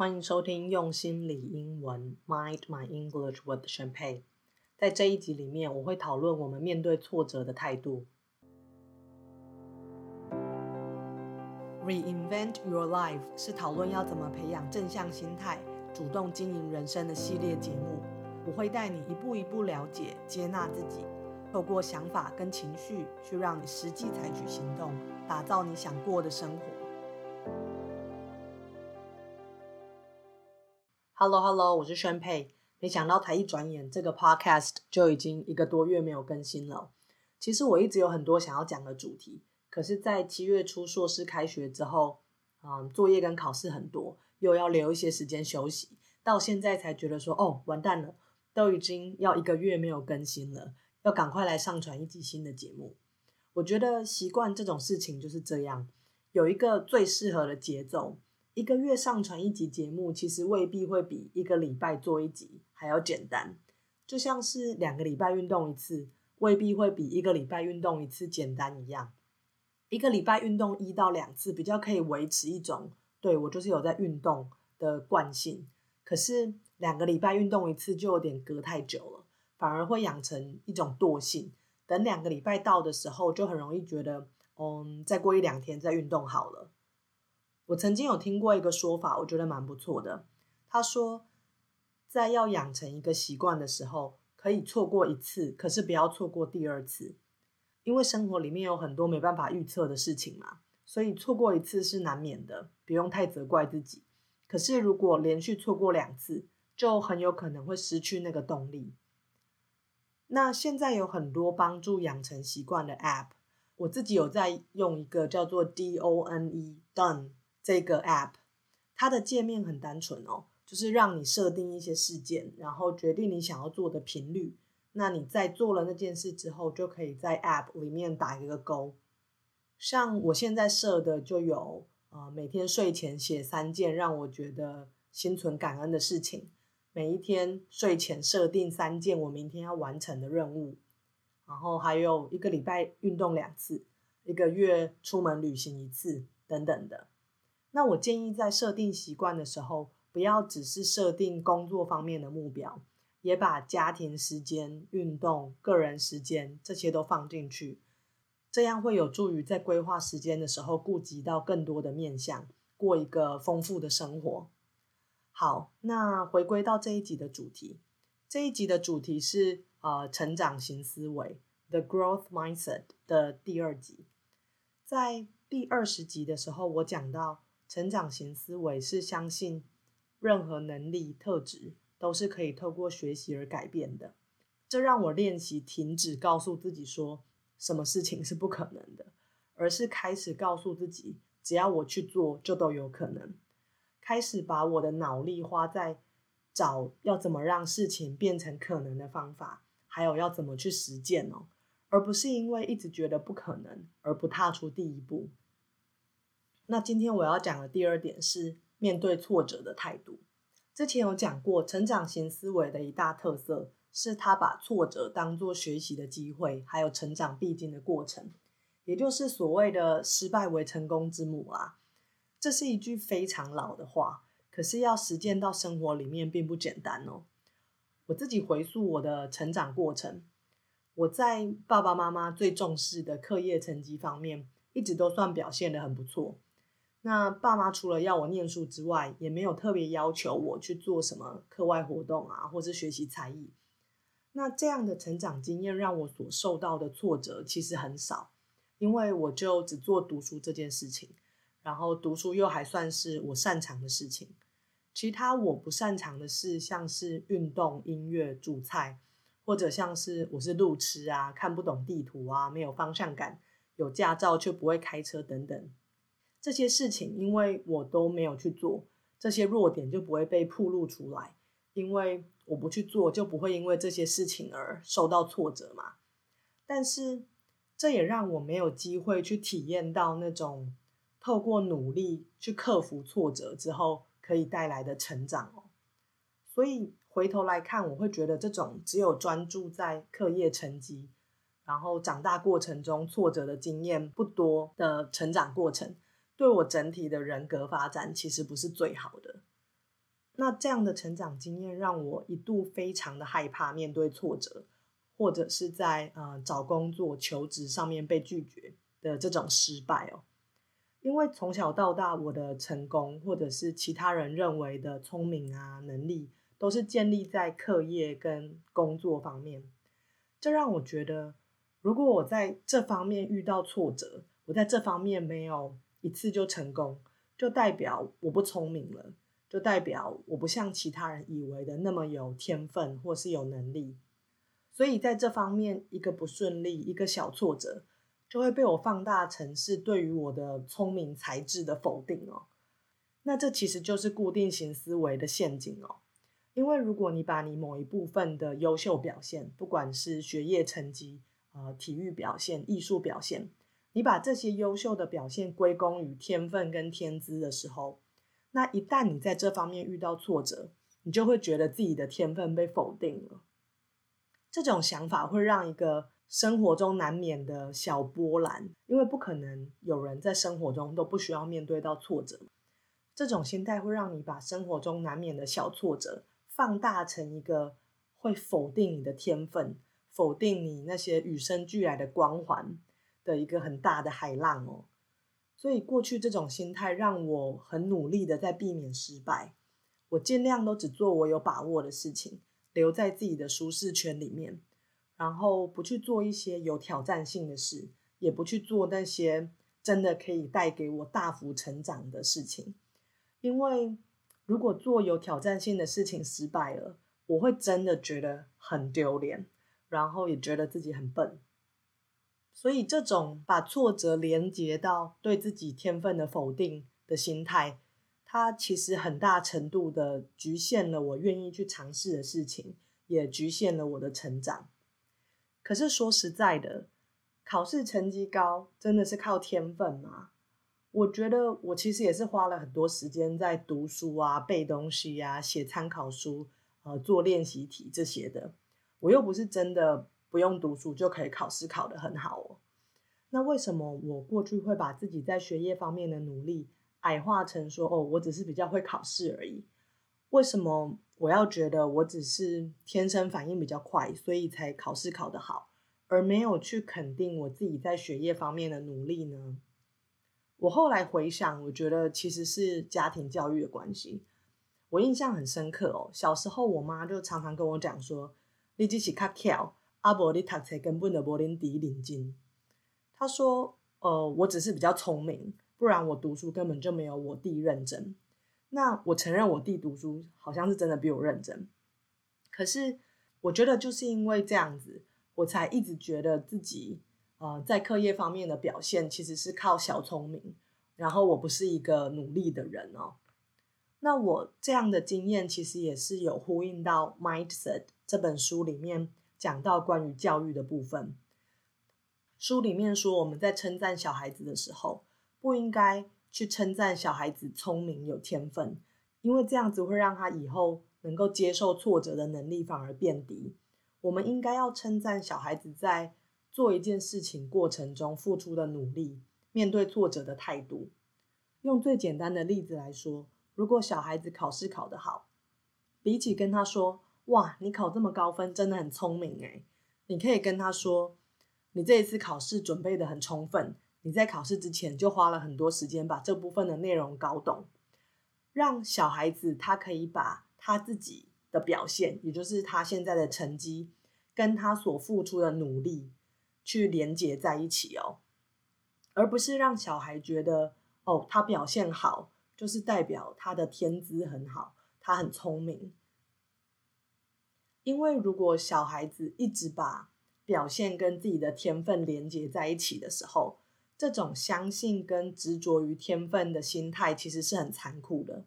欢迎收听用心理英文，Mind My English with Champagne。在这一集里面，我会讨论我们面对挫折的态度。Reinvent Your Life 是讨论要怎么培养正向心态、主动经营人生的系列节目。我会带你一步一步了解、接纳自己，透过想法跟情绪，去让你实际采取行动，打造你想过的生活。Hello Hello，我是宣佩。没想到才一转眼，这个 Podcast 就已经一个多月没有更新了。其实我一直有很多想要讲的主题，可是，在七月初硕士开学之后，嗯，作业跟考试很多，又要留一些时间休息，到现在才觉得说，哦，完蛋了，都已经要一个月没有更新了，要赶快来上传一集新的节目。我觉得习惯这种事情就是这样，有一个最适合的节奏。一个月上传一集节目，其实未必会比一个礼拜做一集还要简单。就像是两个礼拜运动一次，未必会比一个礼拜运动一次简单一样。一个礼拜运动一到两次，比较可以维持一种对我就是有在运动的惯性。可是两个礼拜运动一次，就有点隔太久了，反而会养成一种惰性。等两个礼拜到的时候，就很容易觉得，嗯，再过一两天再运动好了。我曾经有听过一个说法，我觉得蛮不错的。他说，在要养成一个习惯的时候，可以错过一次，可是不要错过第二次，因为生活里面有很多没办法预测的事情嘛，所以错过一次是难免的，不用太责怪自己。可是如果连续错过两次，就很有可能会失去那个动力。那现在有很多帮助养成习惯的 App，我自己有在用一个叫做 D O N E Done。这个 app，它的界面很单纯哦，就是让你设定一些事件，然后决定你想要做的频率。那你在做了那件事之后，就可以在 app 里面打一个勾。像我现在设的就有，呃，每天睡前写三件让我觉得心存感恩的事情。每一天睡前设定三件我明天要完成的任务，然后还有一个礼拜运动两次，一个月出门旅行一次，等等的。那我建议在设定习惯的时候，不要只是设定工作方面的目标，也把家庭时间、运动、个人时间这些都放进去，这样会有助于在规划时间的时候顾及到更多的面向，过一个丰富的生活。好，那回归到这一集的主题，这一集的主题是呃成长型思维 （The Growth Mindset） 的第二集，在第二十集的时候，我讲到。成长型思维是相信任何能力特质都是可以透过学习而改变的。这让我练习停止告诉自己说什么事情是不可能的，而是开始告诉自己，只要我去做，就都有可能。开始把我的脑力花在找要怎么让事情变成可能的方法，还有要怎么去实践哦，而不是因为一直觉得不可能而不踏出第一步。那今天我要讲的第二点是面对挫折的态度。之前有讲过，成长型思维的一大特色是他把挫折当作学习的机会，还有成长必经的过程，也就是所谓的“失败为成功之母”啊。这是一句非常老的话，可是要实践到生活里面并不简单哦。我自己回溯我的成长过程，我在爸爸妈妈最重视的课业成绩方面，一直都算表现的很不错。那爸妈除了要我念书之外，也没有特别要求我去做什么课外活动啊，或是学习才艺。那这样的成长经验让我所受到的挫折其实很少，因为我就只做读书这件事情，然后读书又还算是我擅长的事情。其他我不擅长的事，像是运动、音乐、煮菜，或者像是我是路痴啊，看不懂地图啊，没有方向感，有驾照却不会开车等等。这些事情，因为我都没有去做，这些弱点就不会被暴露出来。因为我不去做，就不会因为这些事情而受到挫折嘛。但是，这也让我没有机会去体验到那种透过努力去克服挫折之后可以带来的成长哦。所以回头来看，我会觉得这种只有专注在课业成绩，然后长大过程中挫折的经验不多的成长过程。对我整体的人格发展其实不是最好的，那这样的成长经验让我一度非常的害怕面对挫折，或者是在呃找工作、求职上面被拒绝的这种失败哦。因为从小到大，我的成功或者是其他人认为的聪明啊能力，都是建立在课业跟工作方面。这让我觉得，如果我在这方面遇到挫折，我在这方面没有一次就成功，就代表我不聪明了。就代表我不像其他人以为的那么有天分或是有能力，所以在这方面一个不顺利、一个小挫折，就会被我放大成是对于我的聪明才智的否定哦。那这其实就是固定型思维的陷阱哦。因为如果你把你某一部分的优秀表现，不管是学业成绩、呃体育表现、艺术表现，你把这些优秀的表现归功于天分跟天资的时候，那一旦你在这方面遇到挫折，你就会觉得自己的天分被否定了。这种想法会让一个生活中难免的小波澜，因为不可能有人在生活中都不需要面对到挫折。这种心态会让你把生活中难免的小挫折放大成一个会否定你的天分、否定你那些与生俱来的光环的一个很大的海浪哦。所以过去这种心态让我很努力的在避免失败，我尽量都只做我有把握的事情，留在自己的舒适圈里面，然后不去做一些有挑战性的事，也不去做那些真的可以带给我大幅成长的事情。因为如果做有挑战性的事情失败了，我会真的觉得很丢脸，然后也觉得自己很笨。所以，这种把挫折连接到对自己天分的否定的心态，它其实很大程度的局限了我愿意去尝试的事情，也局限了我的成长。可是说实在的，考试成绩高真的是靠天分吗？我觉得我其实也是花了很多时间在读书啊、背东西啊、写参考书、呃、做练习题这些的。我又不是真的。不用读书就可以考试考得很好哦。那为什么我过去会把自己在学业方面的努力矮化成说哦，我只是比较会考试而已？为什么我要觉得我只是天生反应比较快，所以才考试考得好，而没有去肯定我自己在学业方面的努力呢？我后来回想，我觉得其实是家庭教育的关系。我印象很深刻哦，小时候我妈就常常跟我讲说：“你只是卡巧。”阿伯，你读册根本就无恁弟认真。他说：“呃，我只是比较聪明，不然我读书根本就没有我弟认真。”那我承认我弟读书好像是真的比我认真。可是我觉得就是因为这样子，我才一直觉得自己呃在课业方面的表现其实是靠小聪明，然后我不是一个努力的人哦。那我这样的经验其实也是有呼应到《Mindset》这本书里面。讲到关于教育的部分，书里面说，我们在称赞小孩子的时候，不应该去称赞小孩子聪明有天分，因为这样子会让他以后能够接受挫折的能力反而变低。我们应该要称赞小孩子在做一件事情过程中付出的努力，面对挫折的态度。用最简单的例子来说，如果小孩子考试考得好，比起跟他说。哇，你考这么高分，真的很聪明诶。你可以跟他说，你这一次考试准备的很充分，你在考试之前就花了很多时间把这部分的内容搞懂，让小孩子他可以把他自己的表现，也就是他现在的成绩，跟他所付出的努力去连接在一起哦，而不是让小孩觉得哦，他表现好就是代表他的天资很好，他很聪明。因为如果小孩子一直把表现跟自己的天分连接在一起的时候，这种相信跟执着于天分的心态其实是很残酷的。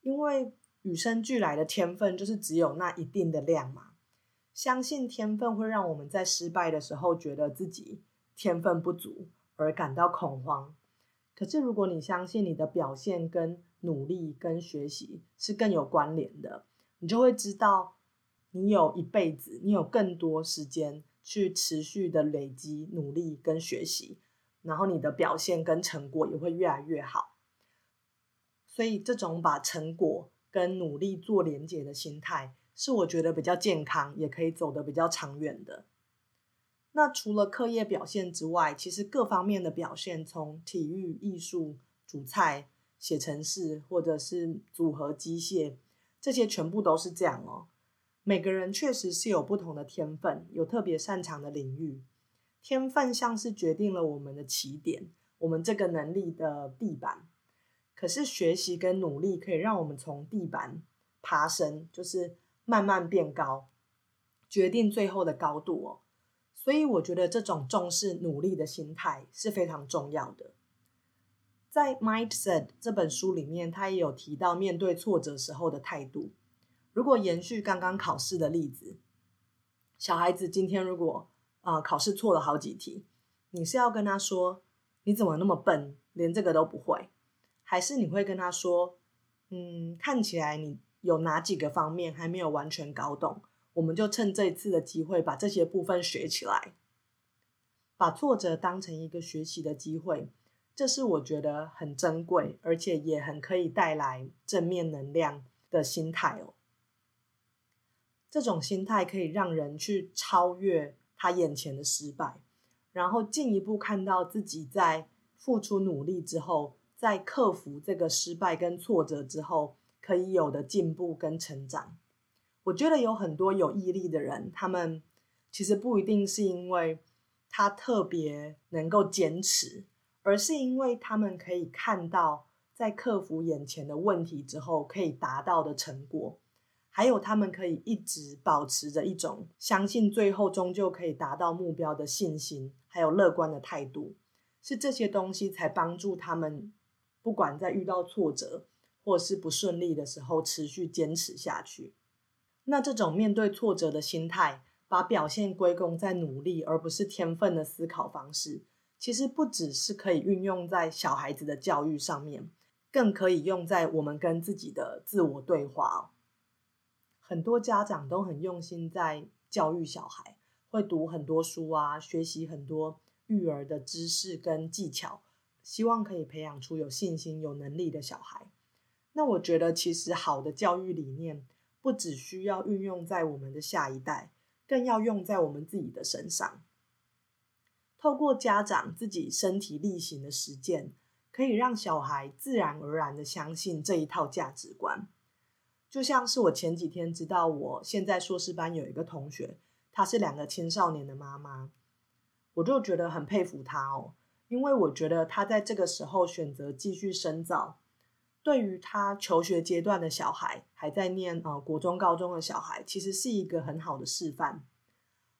因为与生俱来的天分就是只有那一定的量嘛。相信天分会让我们在失败的时候觉得自己天分不足而感到恐慌。可是如果你相信你的表现跟努力跟学习是更有关联的，你就会知道。你有一辈子，你有更多时间去持续的累积、努力跟学习，然后你的表现跟成果也会越来越好。所以，这种把成果跟努力做连结的心态，是我觉得比较健康，也可以走得比较长远的。那除了课业表现之外，其实各方面的表现，从体育、艺术、煮菜、写程式，或者是组合机械，这些全部都是这样哦。每个人确实是有不同的天分，有特别擅长的领域。天分像是决定了我们的起点，我们这个能力的地板。可是学习跟努力可以让我们从地板爬升，就是慢慢变高，决定最后的高度哦。所以我觉得这种重视努力的心态是非常重要的。在《Mindset》这本书里面，他也有提到面对挫折时候的态度。如果延续刚刚考试的例子，小孩子今天如果啊考试错了好几题，你是要跟他说你怎么那么笨，连这个都不会，还是你会跟他说，嗯，看起来你有哪几个方面还没有完全搞懂？我们就趁这次的机会把这些部分学起来，把挫折当成一个学习的机会，这是我觉得很珍贵，而且也很可以带来正面能量的心态哦。这种心态可以让人去超越他眼前的失败，然后进一步看到自己在付出努力之后，在克服这个失败跟挫折之后，可以有的进步跟成长。我觉得有很多有毅力的人，他们其实不一定是因为他特别能够坚持，而是因为他们可以看到在克服眼前的问题之后可以达到的成果，还有他们可以一直保持着一种相信最后终究可以达到目标的信心，还有乐观的态度，是这些东西才帮助他们，不管在遇到挫折或是不顺利的时候，持续坚持下去。那这种面对挫折的心态，把表现归功在努力而不是天分的思考方式，其实不只是可以运用在小孩子的教育上面，更可以用在我们跟自己的自我对话。很多家长都很用心在教育小孩，会读很多书啊，学习很多育儿的知识跟技巧，希望可以培养出有信心、有能力的小孩。那我觉得，其实好的教育理念。不只需要运用在我们的下一代，更要用在我们自己的身上。透过家长自己身体力行的实践，可以让小孩自然而然的相信这一套价值观。就像是我前几天知道，我现在硕士班有一个同学，她是两个青少年的妈妈，我就觉得很佩服她哦，因为我觉得她在这个时候选择继续深造。对于他求学阶段的小孩，还在念呃国中、高中的小孩，其实是一个很好的示范。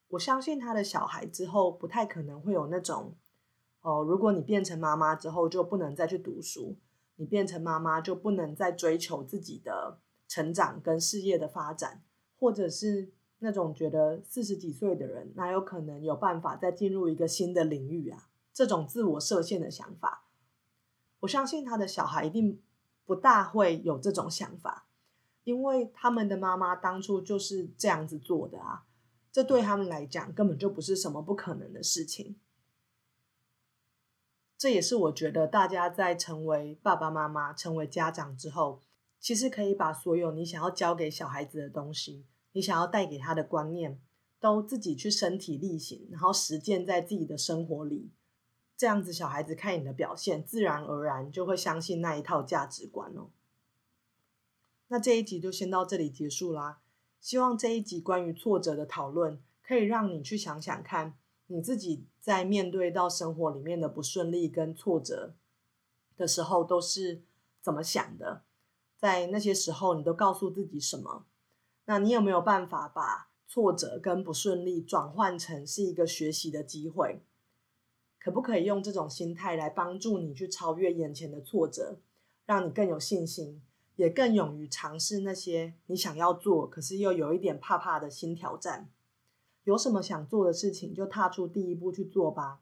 我相信他的小孩之后不太可能会有那种，哦，如果你变成妈妈之后就不能再去读书，你变成妈妈就不能再追求自己的成长跟事业的发展，或者是那种觉得四十几岁的人哪有可能有办法再进入一个新的领域啊？这种自我设限的想法，我相信他的小孩一定。不大会有这种想法，因为他们的妈妈当初就是这样子做的啊，这对他们来讲根本就不是什么不可能的事情。这也是我觉得大家在成为爸爸妈妈、成为家长之后，其实可以把所有你想要教给小孩子的东西，你想要带给他的观念，都自己去身体力行，然后实践在自己的生活里。这样子，小孩子看你的表现，自然而然就会相信那一套价值观哦。那这一集就先到这里结束啦。希望这一集关于挫折的讨论，可以让你去想想看，你自己在面对到生活里面的不顺利跟挫折的时候，都是怎么想的？在那些时候，你都告诉自己什么？那你有没有办法把挫折跟不顺利转换成是一个学习的机会？可不可以用这种心态来帮助你去超越眼前的挫折，让你更有信心，也更勇于尝试那些你想要做可是又有一点怕怕的新挑战？有什么想做的事情，就踏出第一步去做吧。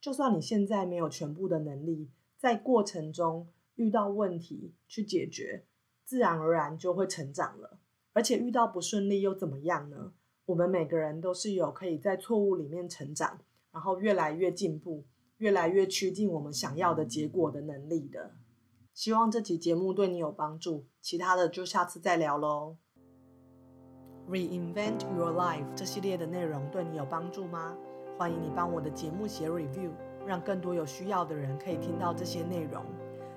就算你现在没有全部的能力，在过程中遇到问题去解决，自然而然就会成长了。而且遇到不顺利又怎么样呢？我们每个人都是有可以在错误里面成长。然后越来越进步，越来越趋近我们想要的结果的能力的。希望这期节目对你有帮助，其他的就下次再聊喽。Reinvent Your Life 这系列的内容对你有帮助吗？欢迎你帮我的节目写 review，让更多有需要的人可以听到这些内容，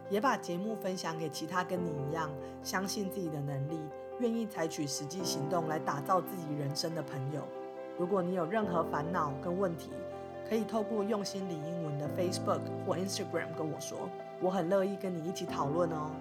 也把节目分享给其他跟你一样相信自己的能力、愿意采取实际行动来打造自己人生的朋友。如果你有任何烦恼跟问题，可以透过用心理英文的 Facebook 或 Instagram 跟我说，我很乐意跟你一起讨论哦。